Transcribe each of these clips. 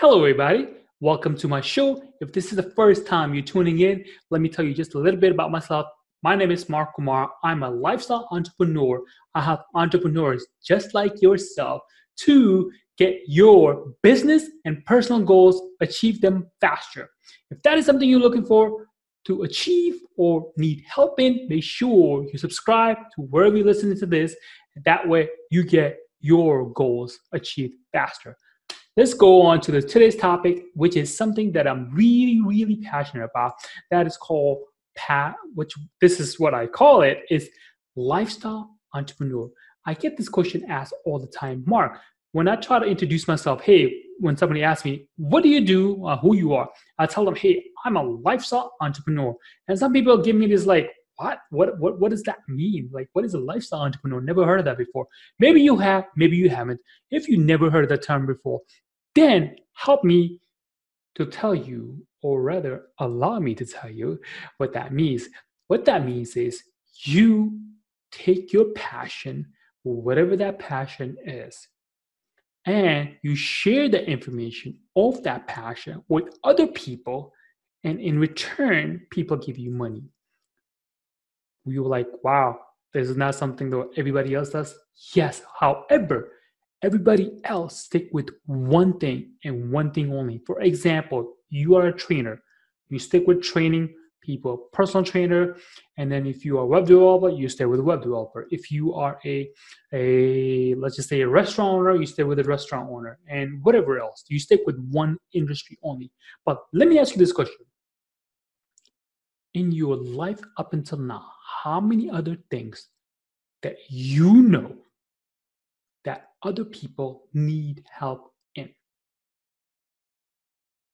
Hello, everybody. Welcome to my show. If this is the first time you're tuning in, let me tell you just a little bit about myself. My name is Mark Kumar. I'm a lifestyle entrepreneur. I help entrepreneurs just like yourself to get your business and personal goals, achieve them faster. If that is something you're looking for to achieve or need help in, make sure you subscribe to wherever you're listening to this. That way, you get your goals achieved faster. Let's go on to the today's topic, which is something that I'm really, really passionate about. That is called pat, which this is what I call it, is lifestyle entrepreneur. I get this question asked all the time. Mark, when I try to introduce myself, hey, when somebody asks me, what do you do, uh, who you are, I tell them, hey, I'm a lifestyle entrepreneur. And some people give me this like, what? What what what does that mean? Like what is a lifestyle entrepreneur? Never heard of that before. Maybe you have, maybe you haven't. If you never heard of the term before, then help me to tell you, or rather, allow me to tell you what that means. What that means is you take your passion, whatever that passion is, and you share the information of that passion with other people, and in return, people give you money. Were like, wow, this is not something that everybody else does. Yes, however, everybody else stick with one thing and one thing only. For example, you are a trainer. You stick with training people, personal trainer, and then if you are a web developer, you stay with web developer. If you are a a let's just say a restaurant owner, you stay with a restaurant owner, and whatever else, you stick with one industry only. But let me ask you this question: In your life up until now, how many other things that you know other people need help in.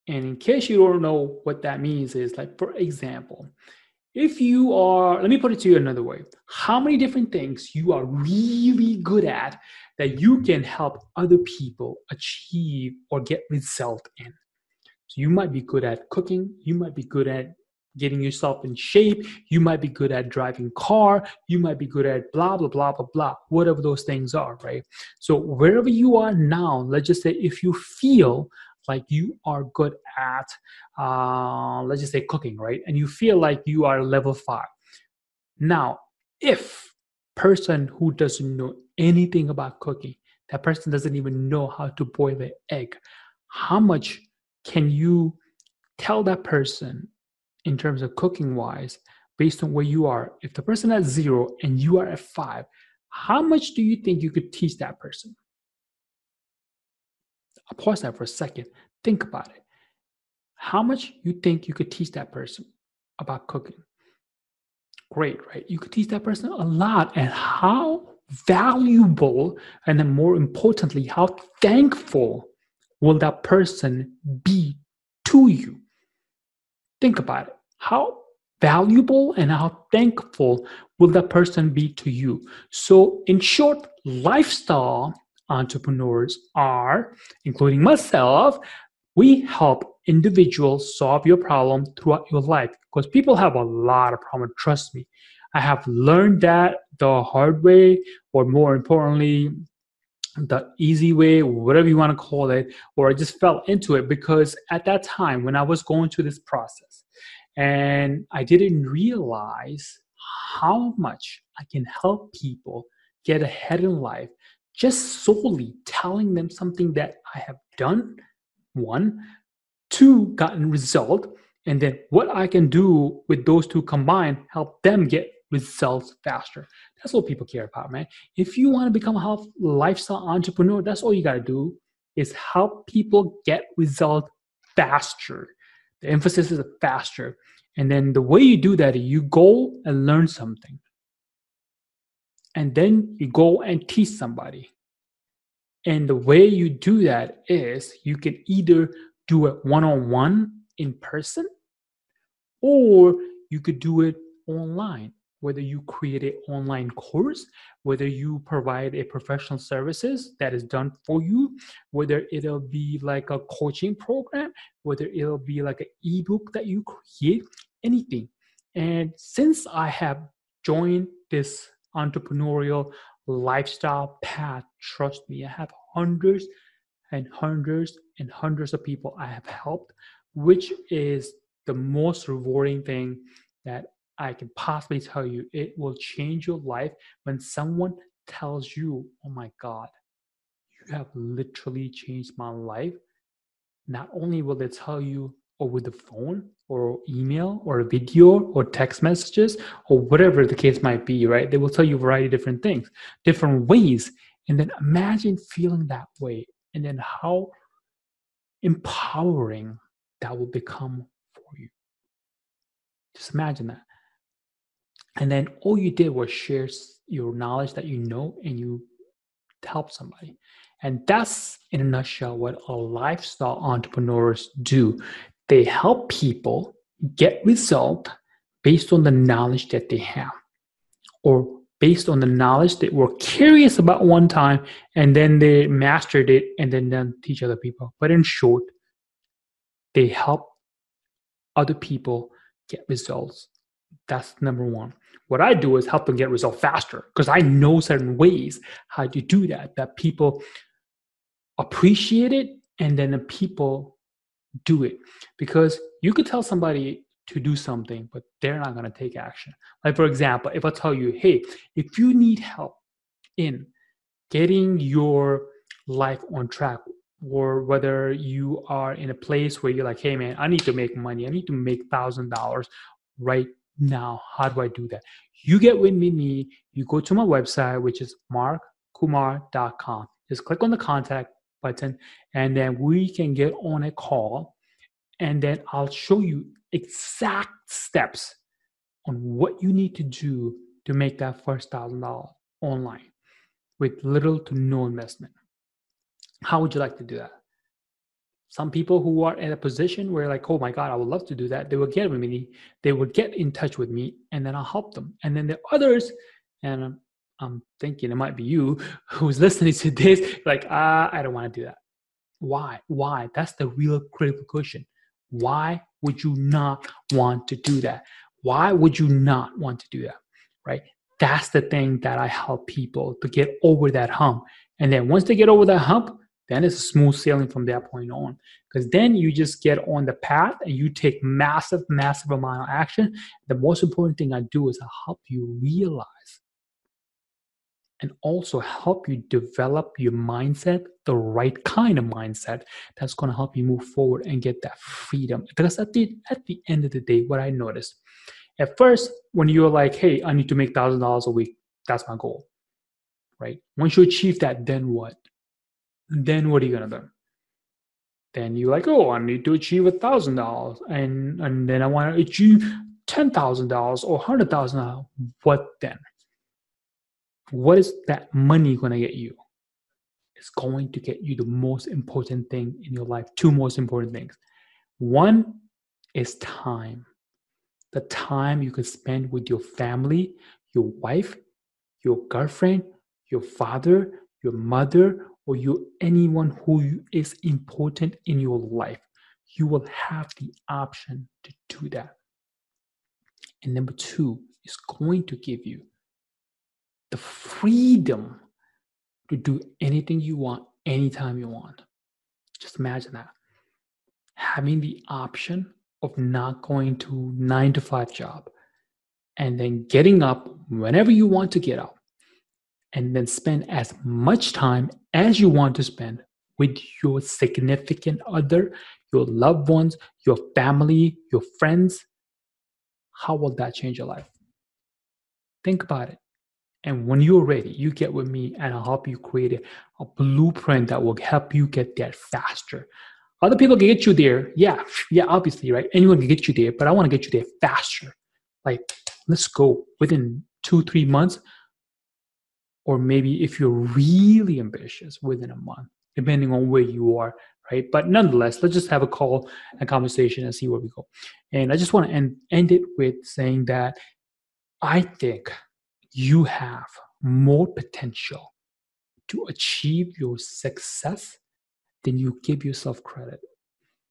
And in case you don't know what that means, is like, for example, if you are, let me put it to you another way how many different things you are really good at that you can help other people achieve or get result in? So you might be good at cooking, you might be good at getting yourself in shape. You might be good at driving car. You might be good at blah, blah, blah, blah, blah, whatever those things are, right? So wherever you are now, let's just say if you feel like you are good at, uh, let's just say cooking, right? And you feel like you are level five. Now, if person who doesn't know anything about cooking, that person doesn't even know how to boil an egg, how much can you tell that person in terms of cooking wise based on where you are. If the person at zero and you are at five how much do you think you could teach that person? I'll pause that for a second. Think about it. How much you think you could teach that person about cooking? Great right? You could teach that person a lot and how valuable and then more importantly how thankful will that person be to you Think about it. How valuable and how thankful will that person be to you? So, in short, lifestyle entrepreneurs are, including myself, we help individuals solve your problem throughout your life because people have a lot of problems. Trust me. I have learned that the hard way, or more importantly, the easy way, whatever you want to call it, or I just fell into it because at that time when I was going through this process and I didn't realize how much I can help people get ahead in life just solely telling them something that I have done, one, two, gotten result, and then what I can do with those two combined help them get results faster. That's what people care about, man. If you want to become a health lifestyle entrepreneur, that's all you got to do is help people get results faster. The emphasis is faster. And then the way you do that you go and learn something. And then you go and teach somebody. And the way you do that is you can either do it one on one in person or you could do it online whether you create an online course, whether you provide a professional services that is done for you, whether it'll be like a coaching program, whether it'll be like an ebook that you create, anything. And since I have joined this entrepreneurial lifestyle path, trust me, I have hundreds and hundreds and hundreds of people I have helped, which is the most rewarding thing that I can possibly tell you. It will change your life when someone tells you, Oh my God, you have literally changed my life. Not only will they tell you over the phone or email or a video or text messages or whatever the case might be, right? They will tell you a variety of different things, different ways. And then imagine feeling that way and then how empowering that will become for you. Just imagine that. And then all you did was share your knowledge that you know and you help somebody. And that's in a nutshell what a lifestyle entrepreneurs do. They help people get result based on the knowledge that they have or based on the knowledge they were curious about one time and then they mastered it and then, then teach other people. But in short, they help other people get results. That's number one. What I do is help them get results faster because I know certain ways how to do that, that people appreciate it and then the people do it. Because you could tell somebody to do something, but they're not going to take action. Like, for example, if I tell you, hey, if you need help in getting your life on track, or whether you are in a place where you're like, hey, man, I need to make money, I need to make $1,000 right now. How do I do that? You get with me, me, you go to my website, which is markkumar.com. Just click on the contact button, and then we can get on a call, and then I'll show you exact steps on what you need to do to make that first thousand dollars online with little to no investment. How would you like to do that? Some people who are in a position where like, oh my God, I would love to do that. They will get with me. They would get in touch with me and then I'll help them. And then the others, and I'm, I'm thinking it might be you who's listening to this, like, ah, I don't want to do that. Why? Why? That's the real critical question. Why would you not want to do that? Why would you not want to do that? Right? That's the thing that I help people to get over that hump. And then once they get over that hump, then it's smooth sailing from that point on. Because then you just get on the path and you take massive, massive amount of action. The most important thing I do is I help you realize and also help you develop your mindset, the right kind of mindset that's going to help you move forward and get that freedom. Because at the at the end of the day, what I noticed at first, when you're like, "Hey, I need to make thousand dollars a week," that's my goal, right? Once you achieve that, then what? Then what are you gonna do? Then you're like, "Oh, I need to achieve a thousand dollars, and and then I want to achieve ten thousand dollars or hundred thousand dollars. What then?" what is that money to get you? It's going to get you the most important thing in your life. Two most important things. One is time. The time you can spend with your family, your wife, your girlfriend, your father, your mother, or you anyone who is important in your life. You will have the option to do that. And number two is going to give you the freedom to do anything you want anytime you want. Just imagine that. Having the option of not going to 9 to 5 job and then getting up whenever you want to get up and then spend as much time as you want to spend with your significant other, your loved ones, your family, your friends. How will that change your life? Think about it. And when you're ready, you get with me and I'll help you create a, blueprint that will help you get there faster. Other people can get you there. Yeah, yeah, obviously, right? Anyone can get you there, but I want to get you there faster. Like, let's go within two, three months. Or maybe if you're really ambitious, within a month, depending on where you are, right? But nonetheless, let's just have a call and conversation and see where we go. And I just want to end, end it with saying that I think you have more potential to achieve your success than you give yourself credit.